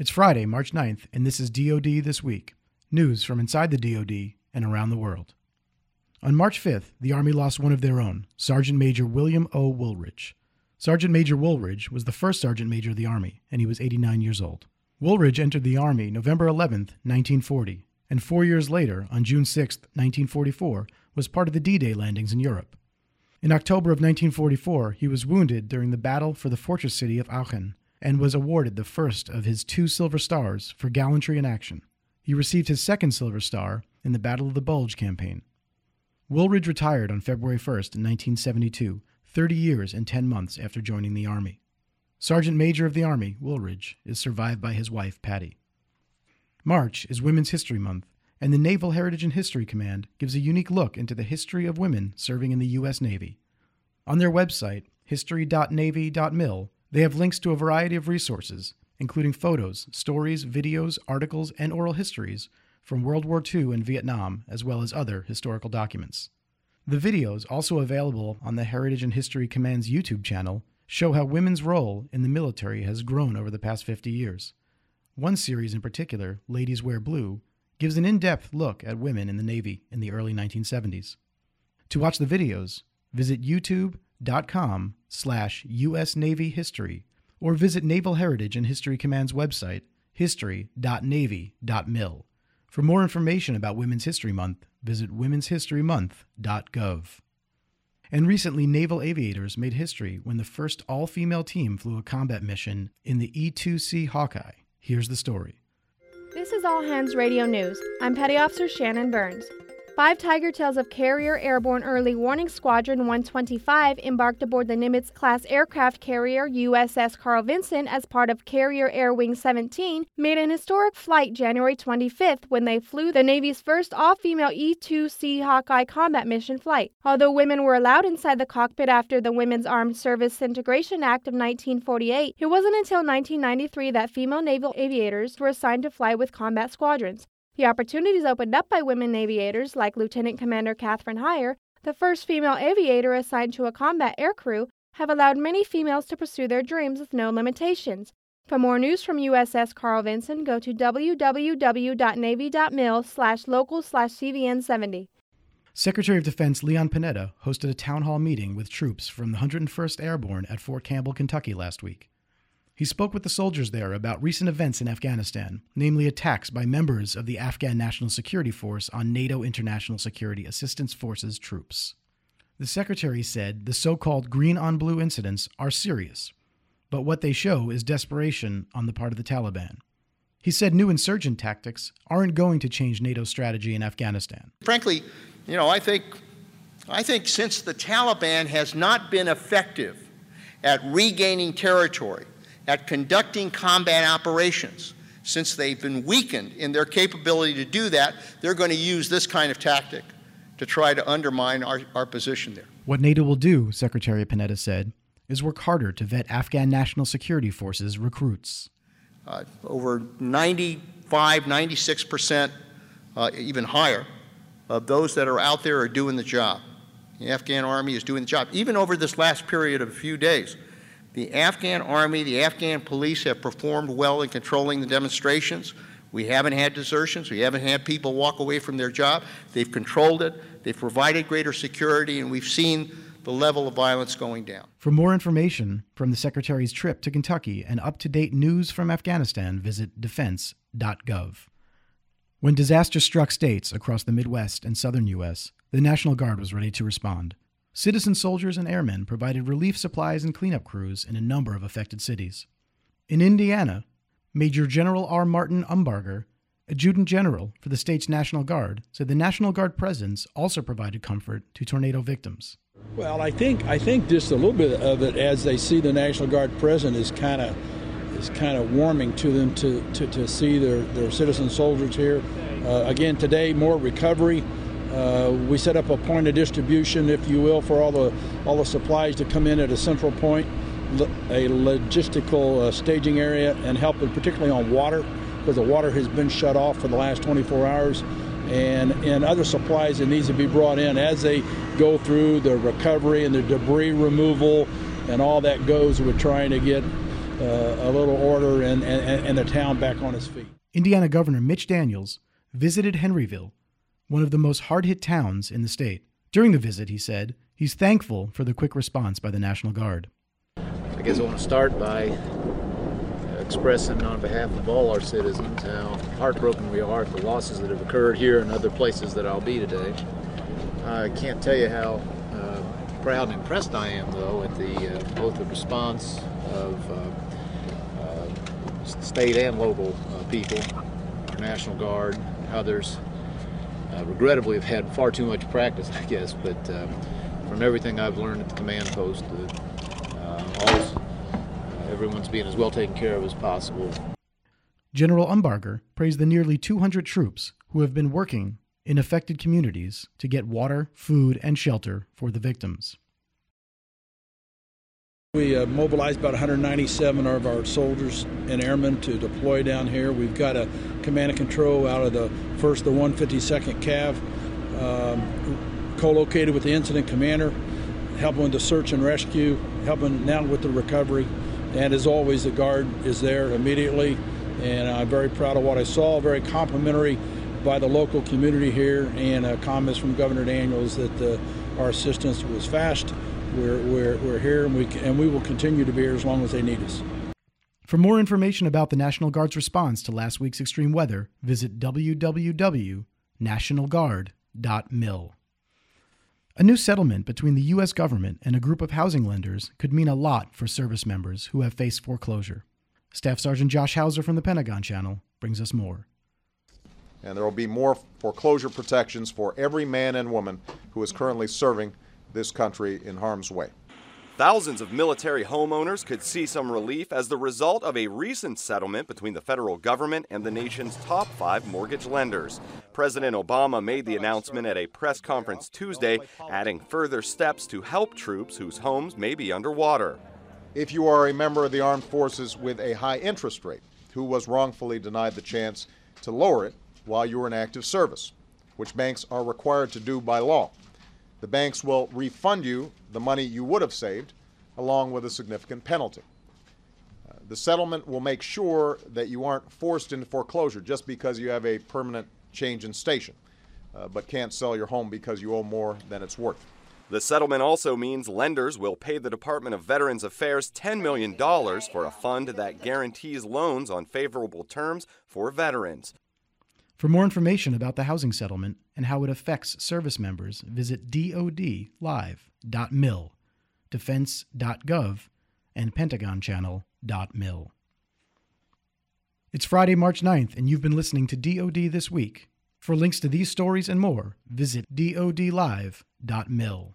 It's Friday, March 9th, and this is DoD This Week news from inside the DoD and around the world. On March 5th, the Army lost one of their own, Sergeant Major William O. Wooldridge. Sergeant Major Wooldridge was the first Sergeant Major of the Army, and he was 89 years old. Wooldridge entered the Army November 11, 1940, and four years later, on June 6, 1944, was part of the D Day landings in Europe. In October of 1944, he was wounded during the battle for the fortress city of Aachen and was awarded the first of his two Silver Stars for gallantry in action. He received his second Silver Star in the Battle of the Bulge campaign. Wooldridge retired on February 1, 1972, 30 years and 10 months after joining the Army. Sergeant Major of the Army, Wooldridge, is survived by his wife, Patty. March is Women's History Month, and the Naval Heritage and History Command gives a unique look into the history of women serving in the U.S. Navy. On their website, history.navy.mil, they have links to a variety of resources, including photos, stories, videos, articles, and oral histories from World War II and Vietnam, as well as other historical documents. The videos, also available on the Heritage and History Command's YouTube channel, show how women's role in the military has grown over the past 50 years. One series in particular, Ladies Wear Blue, gives an in-depth look at women in the Navy in the early 1970s. To watch the videos, visit youtube.com slash US Navy History or visit Naval Heritage and History Command's website, history.navy.mil. For more information about Women's History Month, visit womenshistorymonth.gov. And recently, naval aviators made history when the first all female team flew a combat mission in the E 2C Hawkeye. Here's the story. This is All Hands Radio News. I'm Petty Officer Shannon Burns. Five Tiger Tails of Carrier Airborne Early Warning Squadron 125 embarked aboard the Nimitz class aircraft carrier USS Carl Vinson as part of Carrier Air Wing 17 made an historic flight January 25th when they flew the Navy's first all female E 2C Hawkeye combat mission flight. Although women were allowed inside the cockpit after the Women's Armed Service Integration Act of 1948, it wasn't until 1993 that female naval aviators were assigned to fly with combat squadrons. The opportunities opened up by women aviators like Lieutenant Commander Catherine Heyer, the first female aviator assigned to a combat aircrew, have allowed many females to pursue their dreams with no limitations. For more news from USS Carl Vinson, go to www.navy.mil slash local slash CVN70. Secretary of Defense Leon Panetta hosted a town hall meeting with troops from the 101st Airborne at Fort Campbell, Kentucky last week. He spoke with the soldiers there about recent events in Afghanistan, namely attacks by members of the Afghan National Security Force on NATO International Security Assistance Forces troops. The secretary said the so called green on blue incidents are serious, but what they show is desperation on the part of the Taliban. He said new insurgent tactics aren't going to change NATO's strategy in Afghanistan. Frankly, you know, I think, I think since the Taliban has not been effective at regaining territory, at conducting combat operations. Since they've been weakened in their capability to do that, they're going to use this kind of tactic to try to undermine our, our position there. What NATO will do, Secretary Panetta said, is work harder to vet Afghan National Security Forces recruits. Uh, over 95, 96 percent, uh, even higher, of those that are out there are doing the job. The Afghan army is doing the job. Even over this last period of a few days, the Afghan army, the Afghan police have performed well in controlling the demonstrations. We haven't had desertions. We haven't had people walk away from their job. They've controlled it. They've provided greater security, and we've seen the level of violence going down. For more information from the Secretary's trip to Kentucky and up to date news from Afghanistan, visit defense.gov. When disaster struck states across the Midwest and southern U.S., the National Guard was ready to respond. Citizen soldiers and airmen provided relief supplies and cleanup crews in a number of affected cities. In Indiana, Major General R. Martin Umbarger, Adjutant General for the state's National Guard, said the National Guard presence also provided comfort to tornado victims. Well, I think I think just a little bit of it as they see the National Guard present is kind of is kind of warming to them to, to, to see their, their citizen soldiers here. Uh, again, today more recovery. Uh, we set up a point of distribution, if you will, for all the all the supplies to come in at a central point, a logistical uh, staging area, and help particularly on water, because the water has been shut off for the last 24 hours, and and other supplies that needs to be brought in as they go through the recovery and the debris removal, and all that goes with trying to get uh, a little order and, and, and the town back on its feet. Indiana Governor Mitch Daniels visited Henryville, one of the most hard hit towns in the state. During the visit, he said he's thankful for the quick response by the National Guard. I guess I want to start by expressing on behalf of all our citizens how heartbroken we are at the losses that have occurred here and other places that I'll be today. I can't tell you how uh, proud and impressed I am, though, at the uh, both the response of uh, uh state and local uh, people, our National Guard, others. Uh, regrettably, have had far too much practice, I guess, but um, from everything I've learned at the command post, uh, all uh, everyone's being as well taken care of as possible. General Umbarger praised the nearly 200 troops who have been working in affected communities to get water, food, and shelter for the victims. We uh, mobilized about 197 of our soldiers and airmen to deploy down here. We've got a command and control out of the 1st, the 152nd Cav, um, co-located with the incident commander, helping with the search and rescue, helping now with the recovery. And as always, the Guard is there immediately. And I'm very proud of what I saw, very complimentary by the local community here, and uh, comments from Governor Daniels that uh, our assistance was fast. We're, we're, we're here, and we, and we will continue to be here as long as they need us. For more information about the National Guard's response to last week's extreme weather, visit www.nationalguard.mil. A new settlement between the U.S. government and a group of housing lenders could mean a lot for service members who have faced foreclosure. Staff Sergeant Josh Hauser from the Pentagon Channel brings us more. And there will be more foreclosure protections for every man and woman who is currently serving this country in harm's way. Thousands of military homeowners could see some relief as the result of a recent settlement between the federal government and the nation's top five mortgage lenders. President Obama made the announcement at a press conference Tuesday, adding further steps to help troops whose homes may be underwater. If you are a member of the armed forces with a high interest rate who was wrongfully denied the chance to lower it while you were in active service, which banks are required to do by law, the banks will refund you the money you would have saved, along with a significant penalty. Uh, the settlement will make sure that you aren't forced into foreclosure just because you have a permanent change in station, uh, but can't sell your home because you owe more than it's worth. The settlement also means lenders will pay the Department of Veterans Affairs $10 million for a fund that guarantees loans on favorable terms for veterans. For more information about the housing settlement and how it affects service members, visit dodlive.mil, defense.gov, and pentagonchannel.mil. It's Friday, March 9th, and you've been listening to DoD This Week. For links to these stories and more, visit dodlive.mil.